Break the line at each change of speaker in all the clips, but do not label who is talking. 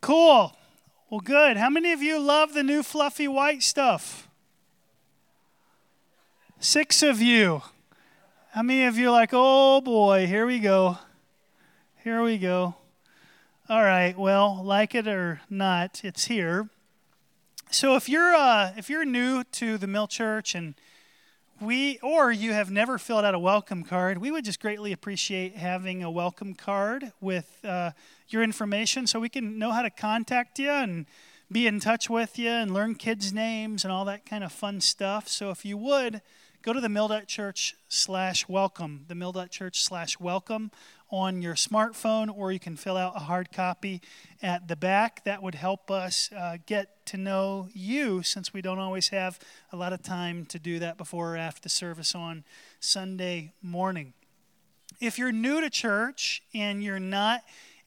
Cool. Well, good. How many of you love the new fluffy white stuff? Six of you. How many of you are like, oh boy, here we go? Here we go. All right, well, like it or not, it's here. So if you're uh, if you're new to the Mill Church and we or you have never filled out a welcome card, we would just greatly appreciate having a welcome card with uh, your information so we can know how to contact you and be in touch with you and learn kids' names and all that kind of fun stuff. So if you would, go to the mill.church slash welcome, the mill.church slash welcome on your smartphone, or you can fill out a hard copy at the back. That would help us uh, get to know you since we don't always have a lot of time to do that before or after service on Sunday morning. If you're new to church and you're not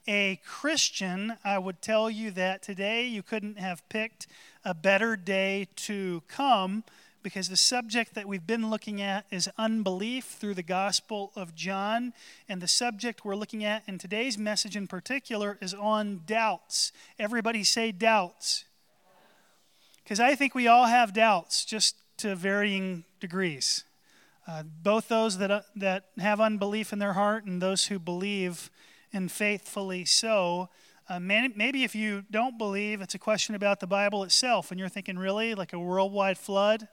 a Christian, I would tell you that today you couldn't have picked a better day to come because the subject that we've been looking at is unbelief through the Gospel of John. And the subject we're looking at in today's message in particular is on doubts. Everybody say doubts. Because I think we all have doubts, just to varying degrees. Uh, both those that, uh, that have unbelief in their heart and those who believe and faithfully so. Uh, maybe if you don't believe, it's a question about the Bible itself, and you're thinking, really, like a worldwide flood?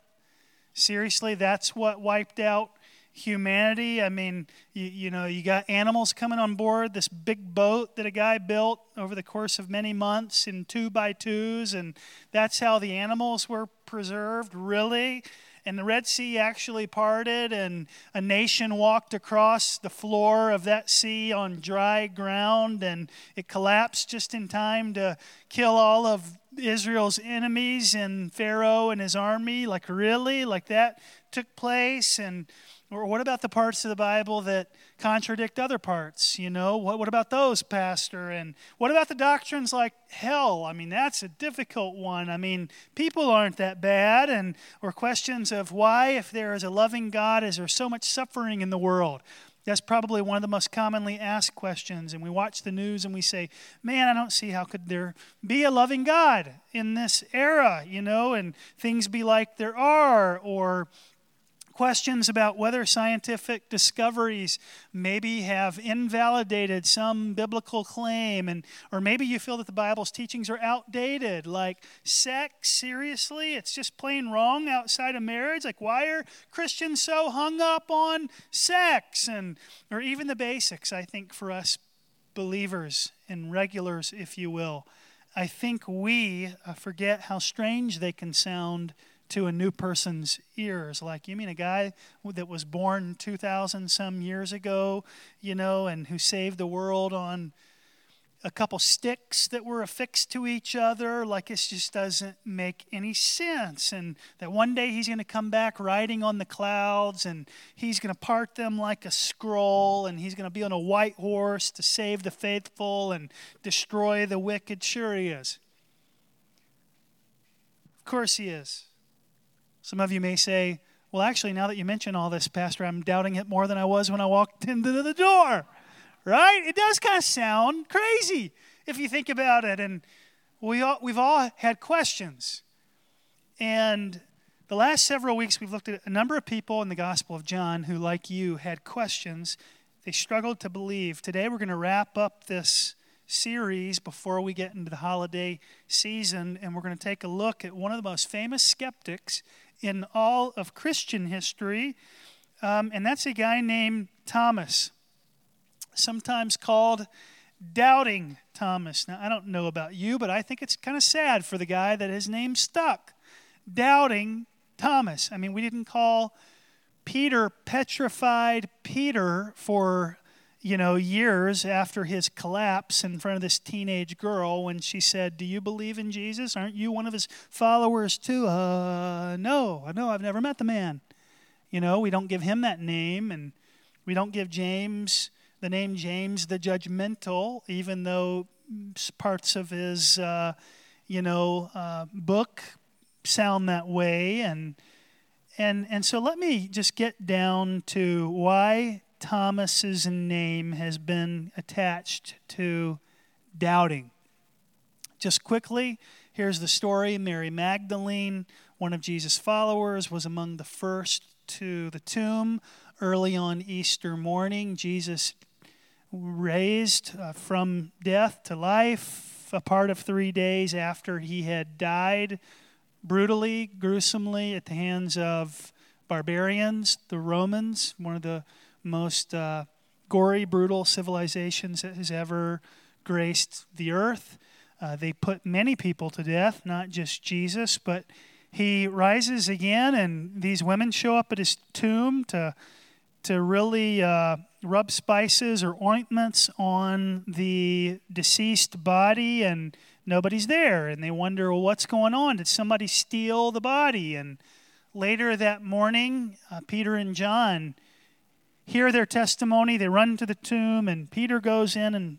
Seriously, that's what wiped out humanity? I mean, you, you know, you got animals coming on board this big boat that a guy built over the course of many months in two by twos, and that's how the animals were preserved, really? And the Red Sea actually parted, and a nation walked across the floor of that sea on dry ground, and it collapsed just in time to kill all of Israel's enemies and Pharaoh and his army. Like, really? Like that took place? And or what about the parts of the Bible that contradict other parts? You know, what, what about those, Pastor? And what about the doctrines like hell? I mean, that's a difficult one. I mean, people aren't that bad. And or questions of why, if there is a loving God, is there so much suffering in the world? That's probably one of the most commonly asked questions. And we watch the news and we say, man, I don't see how could there be a loving God in this era, you know, and things be like there are, or questions about whether scientific discoveries maybe have invalidated some biblical claim and or maybe you feel that the bible's teachings are outdated. Like sex seriously? It's just plain wrong outside of marriage? Like why are christians so hung up on sex? And or even the basics i think for us believers and regulars if you will. I think we uh, forget how strange they can sound to a new person's ears. Like, you mean a guy that was born 2,000 some years ago, you know, and who saved the world on a couple sticks that were affixed to each other? Like, it just doesn't make any sense. And that one day he's going to come back riding on the clouds and he's going to part them like a scroll and he's going to be on a white horse to save the faithful and destroy the wicked. Sure, he is. Of course, he is. Some of you may say, well, actually, now that you mention all this, Pastor, I'm doubting it more than I was when I walked into the door. Right? It does kind of sound crazy if you think about it. And we all, we've all had questions. And the last several weeks, we've looked at a number of people in the Gospel of John who, like you, had questions. They struggled to believe. Today, we're going to wrap up this series before we get into the holiday season, and we're going to take a look at one of the most famous skeptics in all of Christian history, um, and that's a guy named Thomas, sometimes called Doubting Thomas. Now, I don't know about you, but I think it's kind of sad for the guy that his name stuck. Doubting Thomas. I mean, we didn't call Peter petrified Peter for you know, years after his collapse in front of this teenage girl when she said, Do you believe in Jesus? Aren't you one of his followers too? Uh, no, no, I've never met the man. You know, we don't give him that name, and we don't give James the name James the judgmental, even though parts of his, uh, you know, uh, book sound that way. And, and, and so let me just get down to why Thomas's name has been attached to doubting. just quickly, here's the story Mary Magdalene, one of Jesus' followers, was among the first to the tomb early on Easter morning. Jesus raised uh, from death to life, a part of three days after he had died brutally, gruesomely at the hands of barbarians, the Romans, one of the most uh, gory, brutal civilizations that has ever graced the earth. Uh, they put many people to death, not just Jesus, but he rises again, and these women show up at his tomb to to really uh, rub spices or ointments on the deceased body, and nobody's there, and they wonder, well, what's going on? Did somebody steal the body? And later that morning, uh, Peter and John hear their testimony. They run to the tomb, and Peter goes in and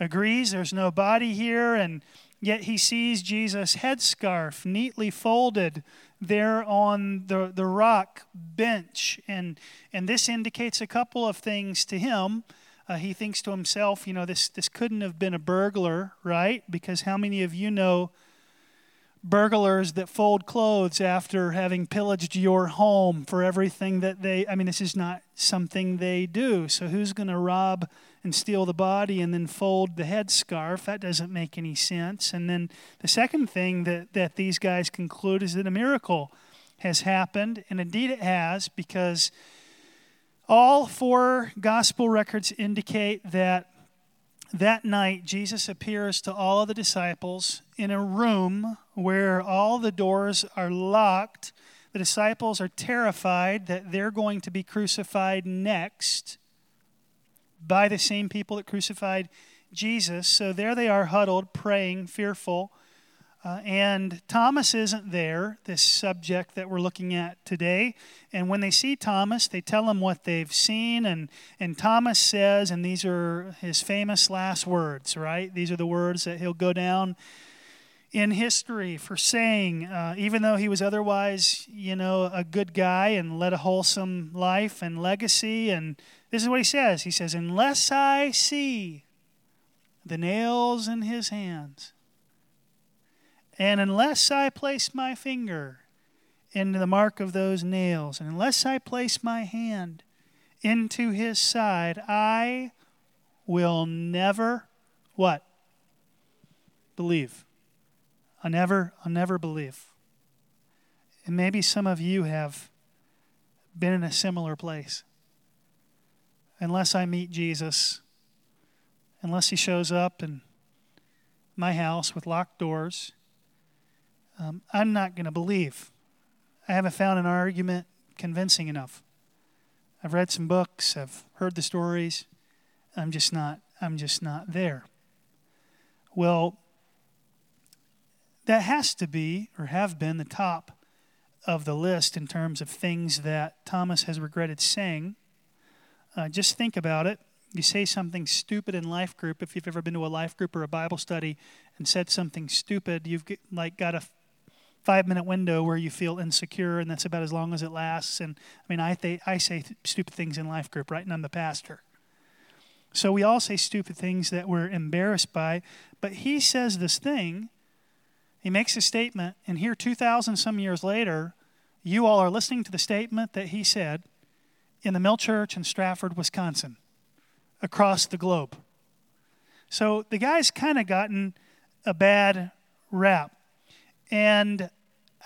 agrees there's no body here, and yet he sees Jesus' headscarf neatly folded there on the, the rock bench. And, and this indicates a couple of things to him. Uh, he thinks to himself, you know, this, this couldn't have been a burglar, right? Because how many of you know burglars that fold clothes after having pillaged your home for everything that they, I mean, this is not something they do. So who's going to rob and steal the body and then fold the headscarf? That doesn't make any sense. And then the second thing that, that these guys conclude is that a miracle has happened. And indeed it has because all four gospel records indicate that that night, Jesus appears to all of the disciples in a room where all the doors are locked. The disciples are terrified that they're going to be crucified next by the same people that crucified Jesus. So there they are huddled, praying, fearful. Uh, and Thomas isn't there, this subject that we're looking at today. And when they see Thomas, they tell him what they've seen. And, and Thomas says, and these are his famous last words, right? These are the words that he'll go down in history for saying, uh, even though he was otherwise, you know, a good guy and led a wholesome life and legacy. And this is what he says He says, Unless I see the nails in his hands, and unless I place my finger into the mark of those nails, and unless I place my hand into his side, I will never what? Believe. I'll never, I'll never believe. And maybe some of you have been in a similar place. Unless I meet Jesus, unless he shows up in my house with locked doors, um, I'm not going to believe. I haven't found an argument convincing enough. I've read some books, I've heard the stories. I'm just not I'm just not there. Well, that has to be or have been the top of the list in terms of things that Thomas has regretted saying. Uh, just think about it. You say something stupid in life group. If you've ever been to a life group or a Bible study and said something stupid, you've get, like got a five minute window where you feel insecure, and that's about as long as it lasts. And I mean, I, th- I say th- stupid things in life group, right? And I'm the pastor. So we all say stupid things that we're embarrassed by. But he says this thing, he makes a statement, and here, 2,000 some years later, you all are listening to the statement that he said in the Mill Church in Stratford, Wisconsin, across the globe. So the guy's kind of gotten a bad rap. And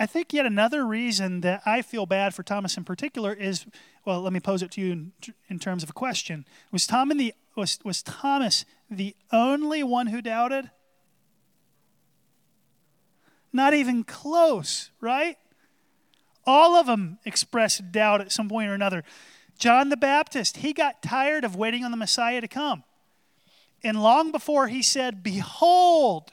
I think yet another reason that I feel bad for Thomas in particular is well, let me pose it to you in, in terms of a question. Was, Tom the, was, was Thomas the only one who doubted? Not even close, right? All of them expressed doubt at some point or another. John the Baptist, he got tired of waiting on the Messiah to come. And long before he said, Behold,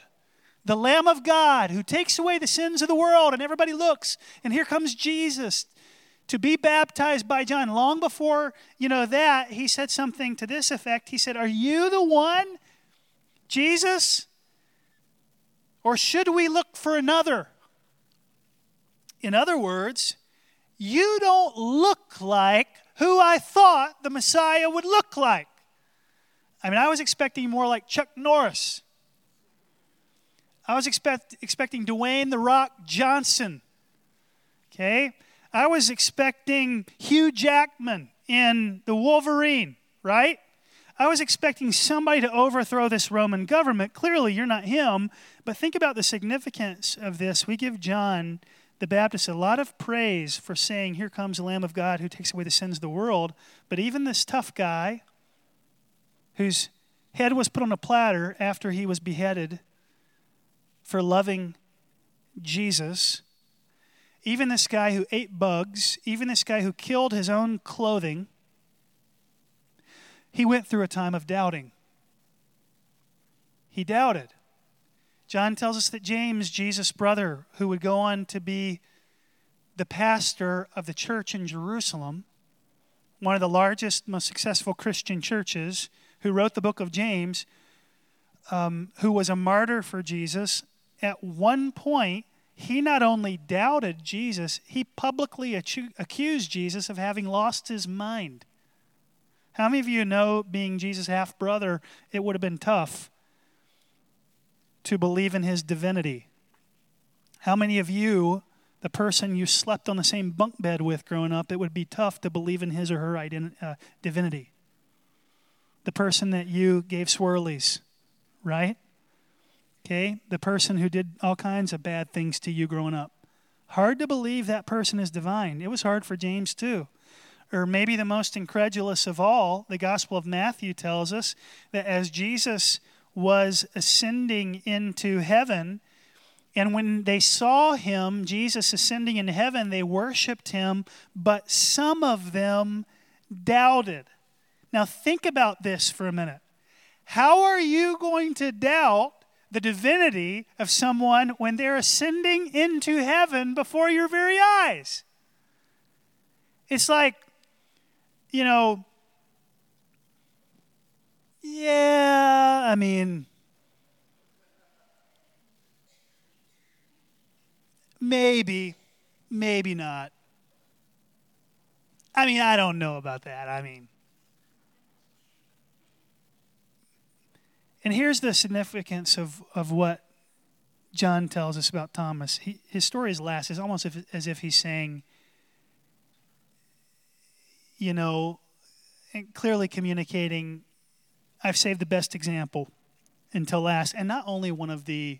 the Lamb of God who takes away the sins of the world. And everybody looks, and here comes Jesus to be baptized by John. Long before, you know, that, he said something to this effect. He said, Are you the one, Jesus? Or should we look for another? In other words, you don't look like who I thought the Messiah would look like. I mean, I was expecting more like Chuck Norris I was expect, expecting Dwayne The Rock Johnson. Okay? I was expecting Hugh Jackman in The Wolverine, right? I was expecting somebody to overthrow this Roman government. Clearly, you're not him. But think about the significance of this. We give John the Baptist a lot of praise for saying, Here comes the Lamb of God who takes away the sins of the world. But even this tough guy, whose head was put on a platter after he was beheaded for loving Jesus, even this guy who ate bugs, even this guy who killed his own clothing, he went through a time of doubting. He doubted. John tells us that James, Jesus' brother, who would go on to be the pastor of the church in Jerusalem, one of the largest, most successful Christian churches, who wrote the book of James, um, who was a martyr for Jesus, at one point, he not only doubted Jesus, he publicly accused Jesus of having lost his mind. How many of you know, being Jesus' half brother, it would have been tough to believe in his divinity? How many of you, the person you slept on the same bunk bed with growing up, it would be tough to believe in his or her ident- uh, divinity? The person that you gave swirlies, right? Okay? The person who did all kinds of bad things to you growing up. Hard to believe that person is divine. It was hard for James too or maybe the most incredulous of all, the Gospel of Matthew tells us that as Jesus was ascending into heaven, and when they saw him, Jesus ascending into heaven, they worshiped him, but some of them doubted. Now, think about this for a minute. How are you going to doubt the divinity of someone when they're ascending into heaven before your very eyes? It's like you know, yeah, I mean, maybe, maybe not. I mean, I don't know about that. I mean, and here's the significance of, of what John tells us about Thomas. He, his story is last. It's almost as if he's saying, you know, clearly communicating, I've saved the best example until last. And not only one of the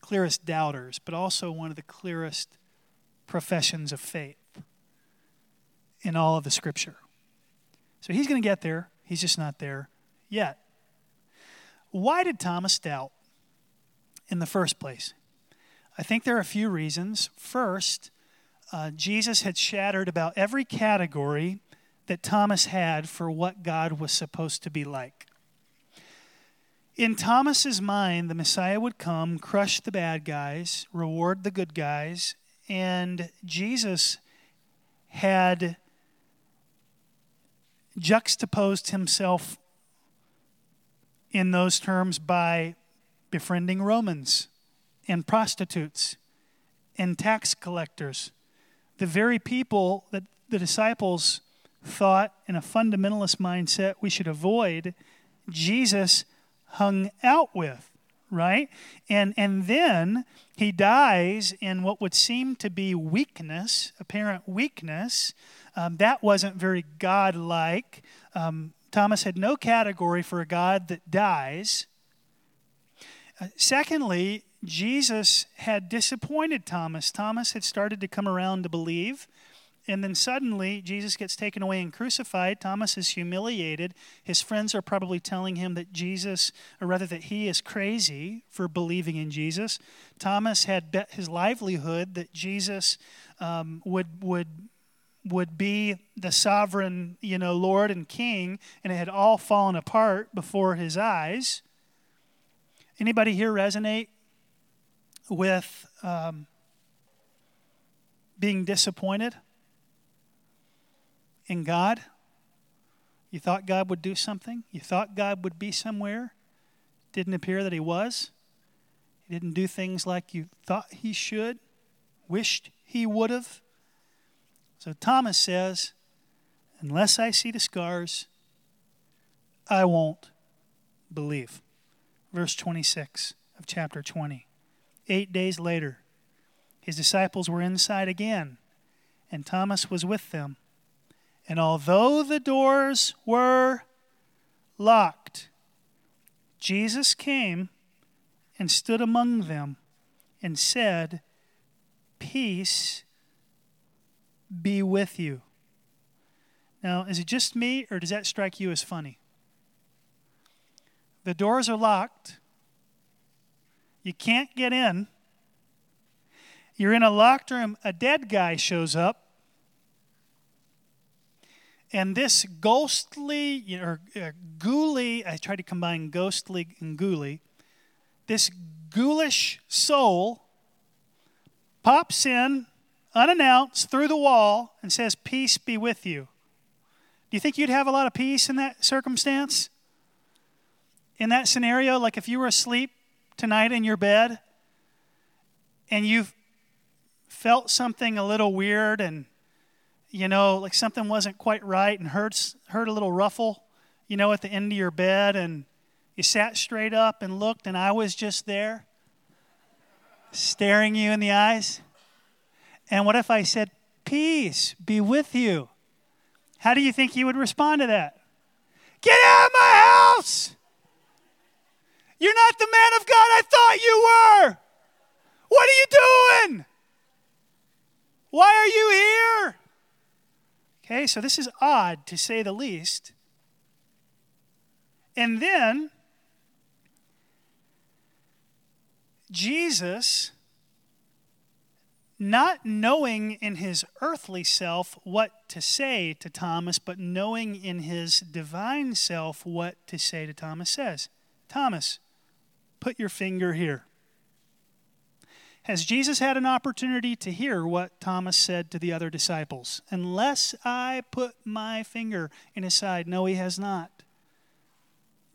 clearest doubters, but also one of the clearest professions of faith in all of the scripture. So he's going to get there. He's just not there yet. Why did Thomas doubt in the first place? I think there are a few reasons. First, uh, Jesus had shattered about every category that Thomas had for what God was supposed to be like. In Thomas's mind, the Messiah would come, crush the bad guys, reward the good guys, and Jesus had juxtaposed himself in those terms by befriending Romans and prostitutes and tax collectors, the very people that the disciples thought in a fundamentalist mindset we should avoid, Jesus hung out with, right? And, and then he dies in what would seem to be weakness, apparent weakness. Um, that wasn't very God-like. Um, Thomas had no category for a God that dies. Uh, secondly, Jesus had disappointed Thomas. Thomas had started to come around to believe. And then suddenly, Jesus gets taken away and crucified. Thomas is humiliated. His friends are probably telling him that Jesus, or rather that he is crazy for believing in Jesus. Thomas had bet his livelihood that Jesus um, would, would, would be the sovereign, you know, Lord and King, and it had all fallen apart before his eyes. Anybody here resonate with um, being disappointed? in God? You thought God would do something? You thought God would be somewhere? Didn't appear that He was? He didn't do things like you thought He should, wished He would have? So Thomas says, Unless I see the scars, I won't believe. Verse 26 of chapter 20. Eight days later, his disciples were inside again, and Thomas was with them. And although the doors were locked, Jesus came and stood among them and said, Peace be with you. Now, is it just me, or does that strike you as funny? The doors are locked. You can't get in. You're in a locked room. A dead guy shows up. And this ghostly, or uh, ghouly, I tried to combine ghostly and ghouly, this ghoulish soul pops in unannounced through the wall and says, Peace be with you. Do you think you'd have a lot of peace in that circumstance? In that scenario, like if you were asleep tonight in your bed and you felt something a little weird and you know like something wasn't quite right and heard heard a little ruffle you know at the end of your bed and you sat straight up and looked and I was just there staring you in the eyes and what if I said peace be with you how do you think you would respond to that get out of my house you're not the man of God I thought you were. What are you doing? Why are you here? Okay, so this is odd to say the least. And then Jesus, not knowing in his earthly self what to say to Thomas, but knowing in his divine self what to say to Thomas, says, Thomas, Put your finger here. Has Jesus had an opportunity to hear what Thomas said to the other disciples? Unless I put my finger in his side. No, he has not.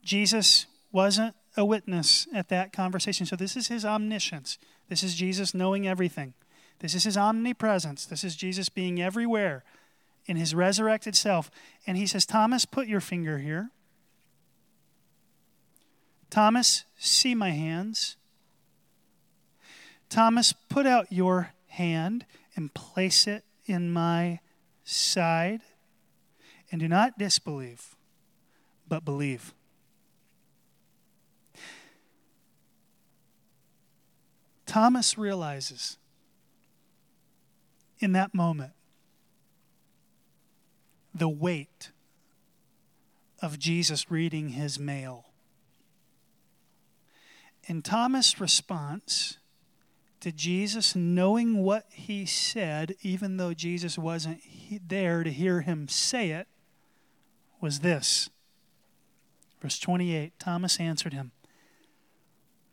Jesus wasn't a witness at that conversation. So, this is his omniscience. This is Jesus knowing everything. This is his omnipresence. This is Jesus being everywhere in his resurrected self. And he says, Thomas, put your finger here. Thomas, see my hands. Thomas, put out your hand and place it in my side. And do not disbelieve, but believe. Thomas realizes in that moment the weight of Jesus reading his mail. And Thomas' response to Jesus, knowing what he said, even though Jesus wasn't there to hear him say it, was this. Verse 28 Thomas answered him,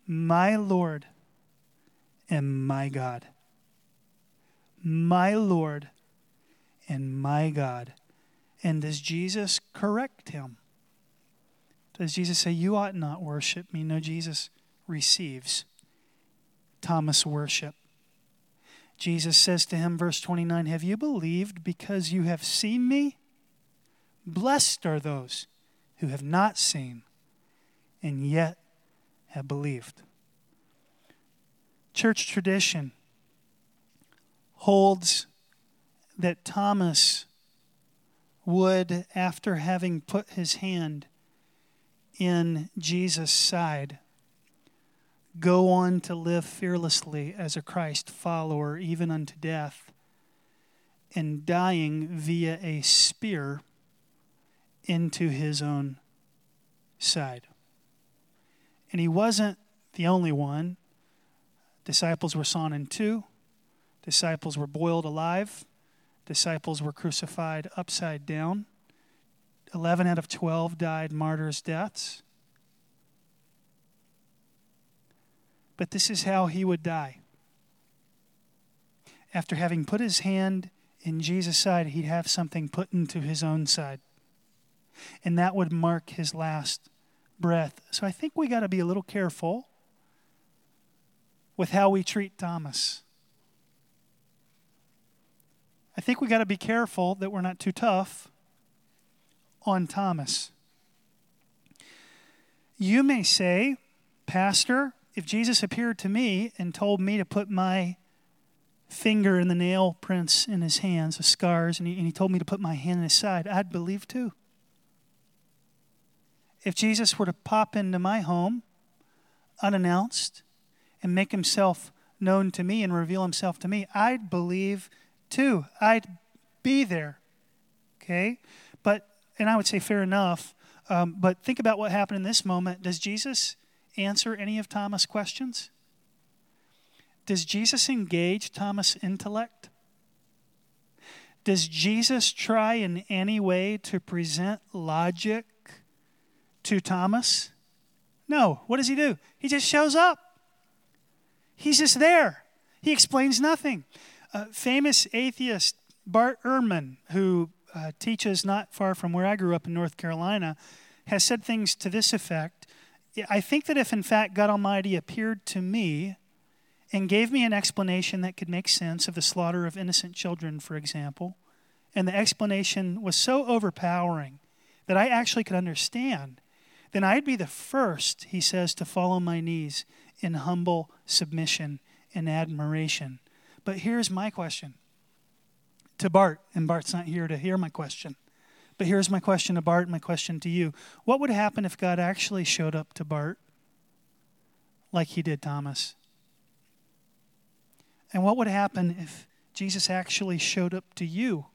My Lord and my God. My Lord and my God. And does Jesus correct him? Does Jesus say, You ought not worship me? No, Jesus receives Thomas' worship. Jesus says to him, verse 29, Have you believed because you have seen me? Blessed are those who have not seen and yet have believed. Church tradition holds that Thomas would, after having put his hand in Jesus' side, go on to live fearlessly as a Christ follower, even unto death, and dying via a spear into his own side. And he wasn't the only one. Disciples were sawn in two, disciples were boiled alive, disciples were crucified upside down. 11 out of 12 died martyrs' deaths. But this is how he would die. After having put his hand in Jesus' side, he'd have something put into his own side. And that would mark his last breath. So I think we got to be a little careful with how we treat Thomas. I think we got to be careful that we're not too tough on Thomas. You may say, Pastor, if Jesus appeared to me and told me to put my finger in the nail prints in his hands, the scars, and he, and he told me to put my hand in his side, I'd believe too. If Jesus were to pop into my home unannounced and make himself known to me and reveal himself to me, I'd believe too. I'd be there. Okay? But, and I would say fair enough, um, but think about what happened in this moment. Does Jesus answer any of Thomas' questions? Does Jesus engage Thomas' intellect? Does Jesus try in any way to present logic to Thomas? No. What does he do? He just shows up. He's just there. He explains nothing. Uh, famous atheist Bart Ehrman, who uh, teaches not far from where I grew up in North Carolina, has said things to this effect. I think that if, in fact, God Almighty appeared to me and gave me an explanation that could make sense of the slaughter of innocent children, for example, and the explanation was so overpowering that I actually could understand, then I'd be the first, he says, to fall on my knees in humble submission and admiration. But here's my question to Bart, and Bart's not here to hear my question. But here's my question to Bart, my question to you. What would happen if God actually showed up to Bart like he did Thomas? And what would happen if Jesus actually showed up to you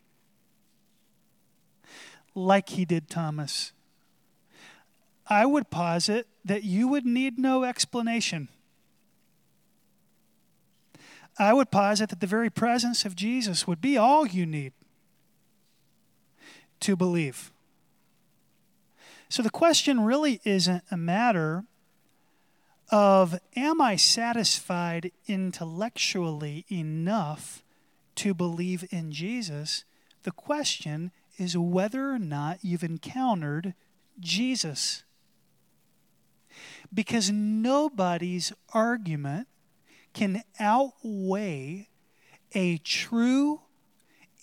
like he did Thomas? I would posit that you would need no explanation. I would posit that the very presence of Jesus would be all you need to believe. So the question really isn't a matter of am I satisfied intellectually enough to believe in Jesus? The question is whether or not you've encountered Jesus. Because nobody's argument can outweigh a true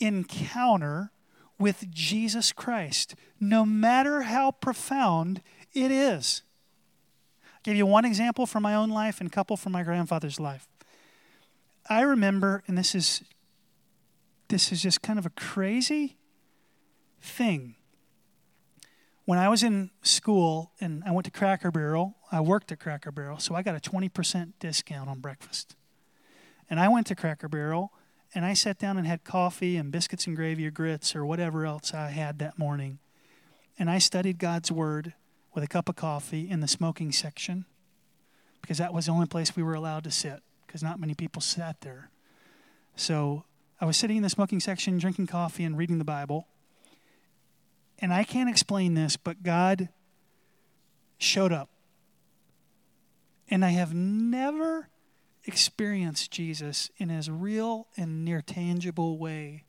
encounter with Jesus Christ, no matter how profound it is. I'll give you one example from my own life and a couple from my grandfather's life. I remember, and this is this is just kind of a crazy thing. When I was in school and I went to Cracker Barrel, I worked at Cracker Barrel, so I got a 20% discount on breakfast. And I went to Cracker Barrel and I sat down and had coffee and biscuits and gravy or grits or whatever else I had that morning. And I studied God's Word with a cup of coffee in the smoking section because that was the only place we were allowed to sit because not many people sat there. So I was sitting in the smoking section, drinking coffee and reading the Bible. And I can't explain this, but God showed up. And I have never experienced Jesus in as real and near tangible way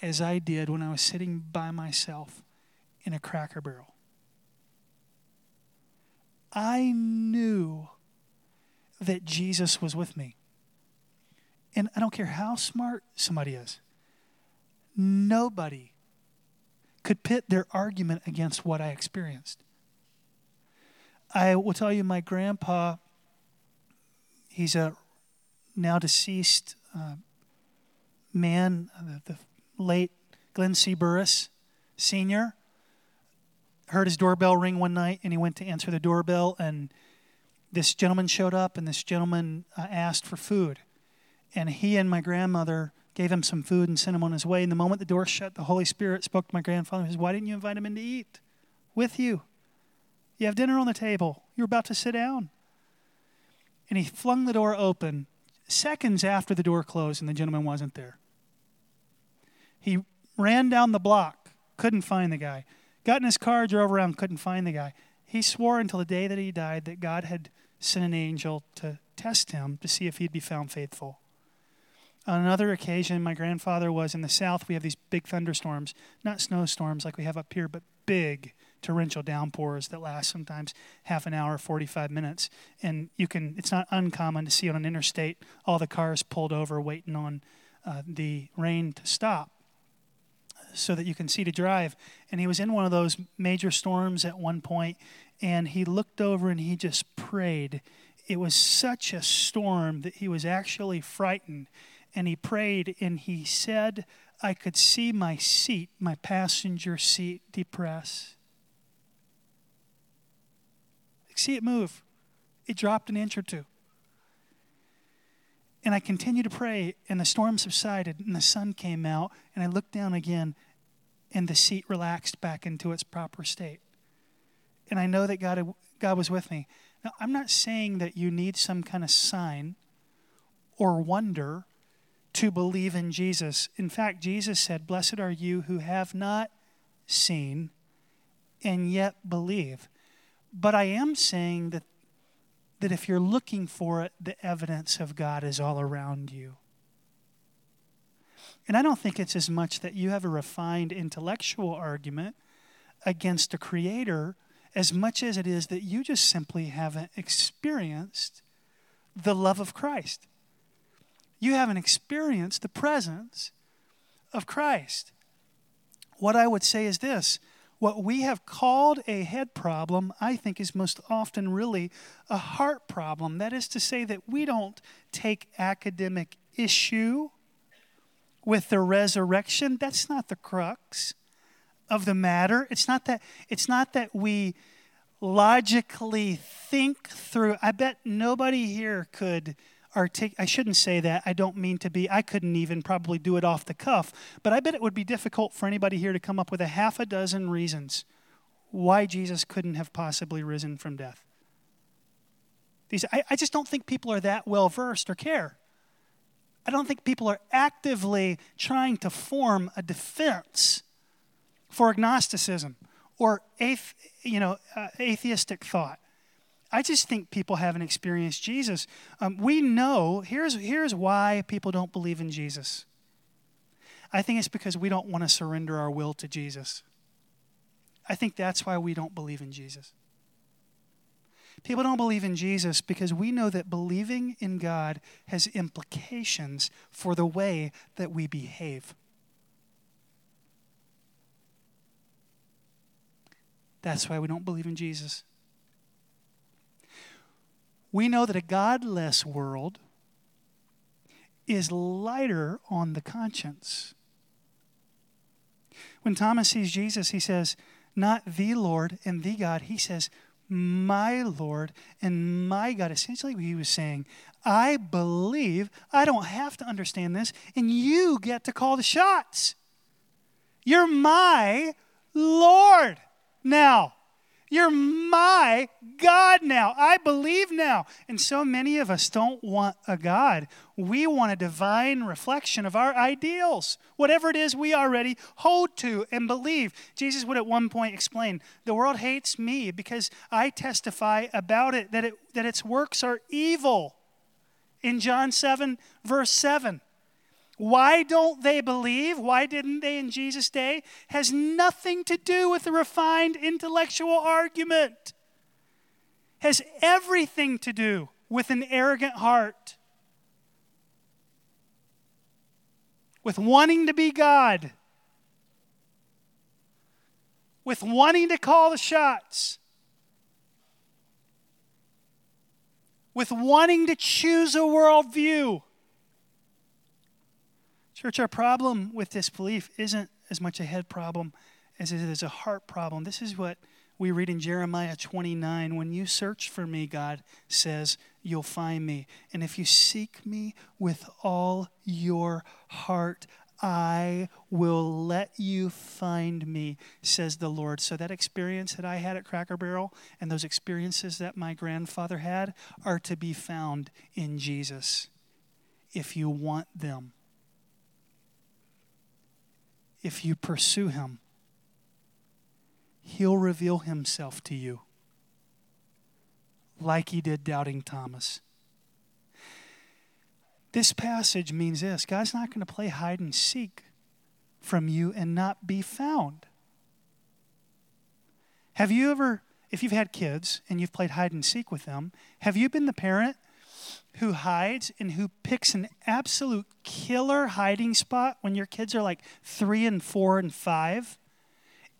as I did when I was sitting by myself in a cracker barrel. I knew that Jesus was with me. And I don't care how smart somebody is, nobody could pit their argument against what I experienced. I will tell you, my grandpa he's a now deceased uh, man, the, the, late Glenn C. Burris, senior. Heard his doorbell ring one night, and he went to answer the doorbell, and this gentleman showed up, and this gentleman uh, asked for food, and he and my grandmother gave him some food and sent him on his way. And the moment the door shut, the Holy Spirit spoke to my grandfather. He says, "Why didn't you invite him in to eat with you? You have dinner on the table. You're about to sit down." and he flung the door open seconds after the door closed and the gentleman wasn't there. He ran down the block, couldn't find the guy. Got in his car, drove around, couldn't find the guy. He swore until the day that he died that God had sent an angel to test him to see if he'd be found faithful. On another occasion, my grandfather was in the south. We have these big thunderstorms, not snowstorms like we have up here, but big torrential downpours that last sometimes half an hour, 45 minutes. And you can, it's not uncommon to see on an interstate all the cars pulled over waiting on uh, the rain to stop so that you can see to drive. And he was in one of those major storms at one point, and he looked over and he just prayed it was such a storm that he was actually frightened. And he prayed and he said, I could see my seat, my passenger seat, depress. See it move. It dropped an inch or two. And I continued to pray, and the storm subsided, and the sun came out, and I looked down again, and the seat relaxed back into its proper state. And I know that God, God was with me. Now, I'm not saying that you need some kind of sign or wonder to believe in Jesus. In fact, Jesus said, Blessed are you who have not seen and yet believe. But I am saying that that if you're looking for it, the evidence of God is all around you. And I don't think it's as much that you have a refined intellectual argument against a creator as much as it is that you just simply haven't experienced the love of Christ. You haven't experienced the presence of Christ. What I would say is this what we have called a head problem, I think, is most often really a heart problem. That is to say, that we don't take academic issue with the resurrection. That's not the crux of the matter. It's not that, it's not that we logically think through. I bet nobody here could artic- I shouldn't say that. I don't mean to be. I couldn't even probably do it off the cuff, but I bet it would be difficult for anybody here to come up with a half a dozen reasons why Jesus couldn't have possibly risen from death. These, I, I just don't think people are that well versed or care. I don't think people are actively trying to form a defense for agnosticism or you know, uh, atheistic thought. I just think people haven't experienced Jesus. Um, we know, here's, here's why people don't believe in Jesus. I think it's because we don't want to surrender our will to Jesus. I think that's why we don't believe in Jesus. People don't believe in Jesus because we know that believing in God has implications for the way that we behave. That's why we don't believe in Jesus we know that a godless world is lighter on the conscience. When Thomas sees Jesus, he says, Not the Lord and the God. He says, My Lord and my God. Essentially, he was saying, I believe, I don't have to understand this, and you get to call the shots. You're my Lord now. You're my God now. I believe now. And so many of us don't want a God. We want a divine reflection of our ideals, whatever it is we already hold to and believe. Jesus would at one point explain the world hates me because I testify about it that, it, that its works are evil. In John 7, verse 7. Why don't they believe? Why didn't they in Jesus' day? Has nothing to do with a refined intellectual argument. Has everything to do with an arrogant heart. With wanting to be God. With wanting to call the shots. With wanting to choose a worldview Church, our problem with this belief isn't as much a head problem as it is a heart problem. This is what we read in Jeremiah 29 When you search for me, God says, you'll find me. And if you seek me with all your heart, I will let you find me, says the Lord. So, that experience that I had at Cracker Barrel and those experiences that my grandfather had are to be found in Jesus if you want them if you pursue him, he'll reveal himself to you like he did doubting Thomas. This passage means this God's not going to play hide and seek from you and not be found. Have you ever, if you've had kids and you've played hide and seek with them, have you been the parent who hides and who picks an absolute killer hiding spot when your kids are like three and four and five.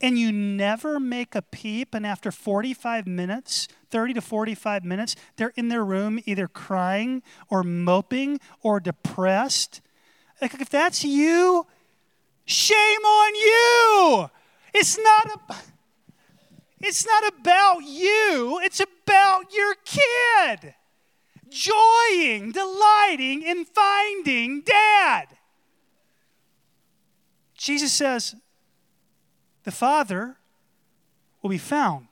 and you never make a peep, and after 45 minutes, 30 to 45 minutes, they're in their room either crying or moping or depressed. Like, if that's you, shame on you. It's not a. It's not about you, it's about your kid. Joying, delighting in finding dad. Jesus says, the Father will be found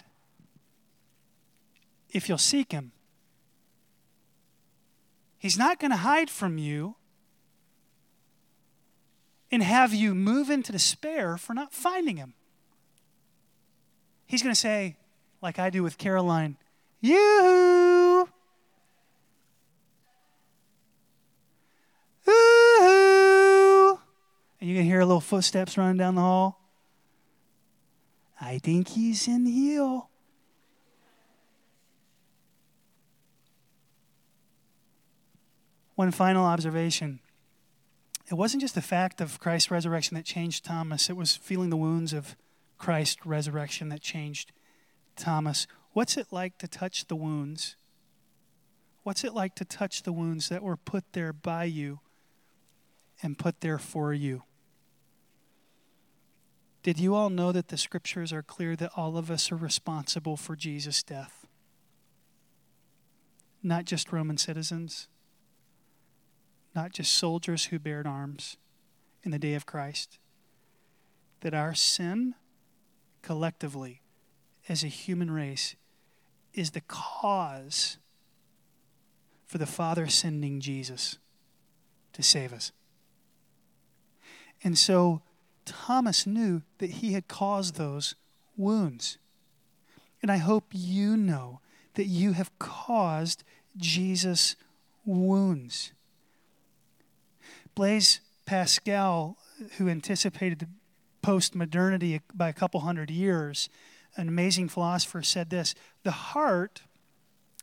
if you'll seek Him. He's not going to hide from you and have you move into despair for not finding Him. He's going to say, like I do with Caroline, you. Ooh. And you can hear little footsteps running down the hall. I think he's in heel. One final observation. It wasn't just the fact of Christ's resurrection that changed Thomas, it was feeling the wounds of Christ's resurrection that changed Thomas. What's it like to touch the wounds? What's it like to touch the wounds that were put there by you and put there for you? Did you all know that the scriptures are clear that all of us are responsible for Jesus' death? Not just Roman citizens, not just soldiers who bared arms in the day of Christ. That our sin, collectively, as a human race, is the cause for the Father sending Jesus to save us. And so, Thomas knew that he had caused those wounds. And I hope you know that you have caused Jesus' wounds. Blaise Pascal, who anticipated post modernity by a couple hundred years, an amazing philosopher, said this The heart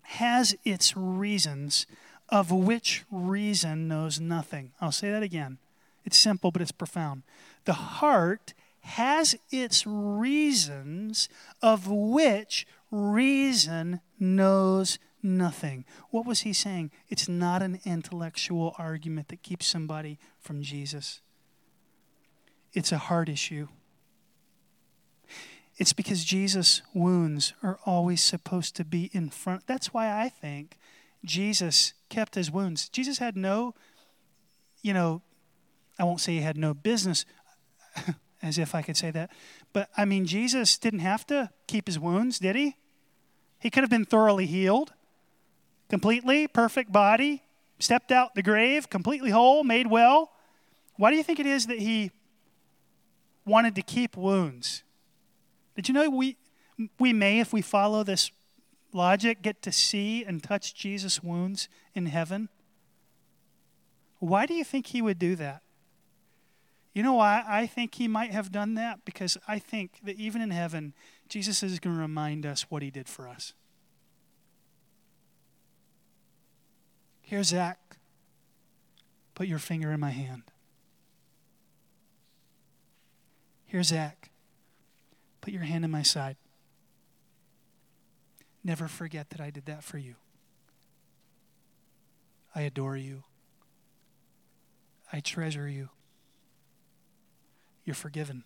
has its reasons, of which reason knows nothing. I'll say that again. It's simple, but it's profound. The heart has its reasons of which reason knows nothing. What was he saying? It's not an intellectual argument that keeps somebody from Jesus, it's a heart issue. It's because Jesus' wounds are always supposed to be in front. That's why I think Jesus kept his wounds. Jesus had no, you know, I won't say he had no business, as if I could say that. But I mean, Jesus didn't have to keep his wounds, did he? He could have been thoroughly healed, completely, perfect body, stepped out the grave, completely whole, made well. Why do you think it is that he wanted to keep wounds? Did you know we, we may, if we follow this logic, get to see and touch Jesus' wounds in heaven? Why do you think he would do that? You know why I think he might have done that? Because I think that even in heaven, Jesus is going to remind us what he did for us. Here, Zach, put your finger in my hand. Here, Zach, put your hand in my side. Never forget that I did that for you. I adore you. I treasure you. You're forgiven.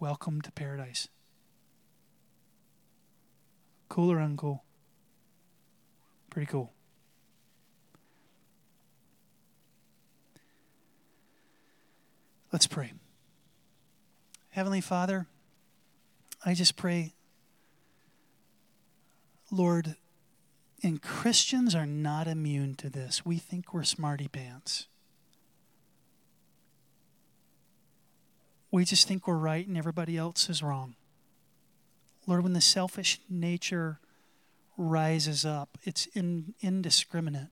Welcome to paradise. Cool or uncool? Pretty cool. Let's pray. Heavenly Father, I just pray, Lord, and Christians are not immune to this. We think we're smarty pants. We just think we're right and everybody else is wrong. Lord, when the selfish nature rises up, it's in, indiscriminate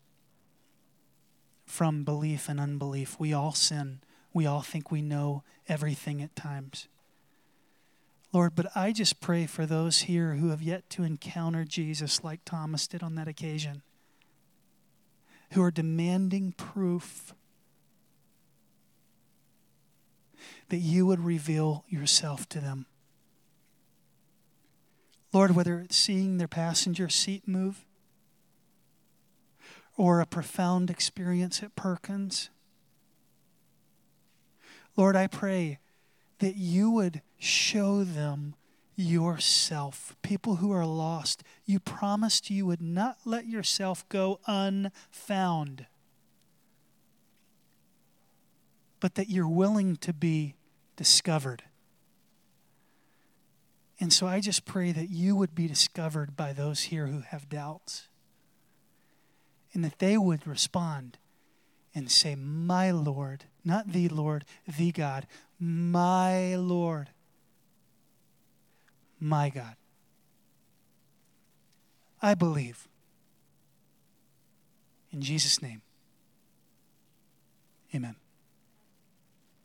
from belief and unbelief. We all sin. We all think we know everything at times. Lord, but I just pray for those here who have yet to encounter Jesus like Thomas did on that occasion, who are demanding proof that you would reveal yourself to them. Lord, whether it's seeing their passenger seat move or a profound experience at Perkins, Lord, I pray that you would show them yourself. People who are lost, you promised you would not let yourself go unfound, but that you're willing to be discovered. And so I just pray that you would be discovered by those here who have doubts. And that they would respond and say, My Lord, not the Lord, the God, my Lord, my God. I believe. In Jesus' name, amen.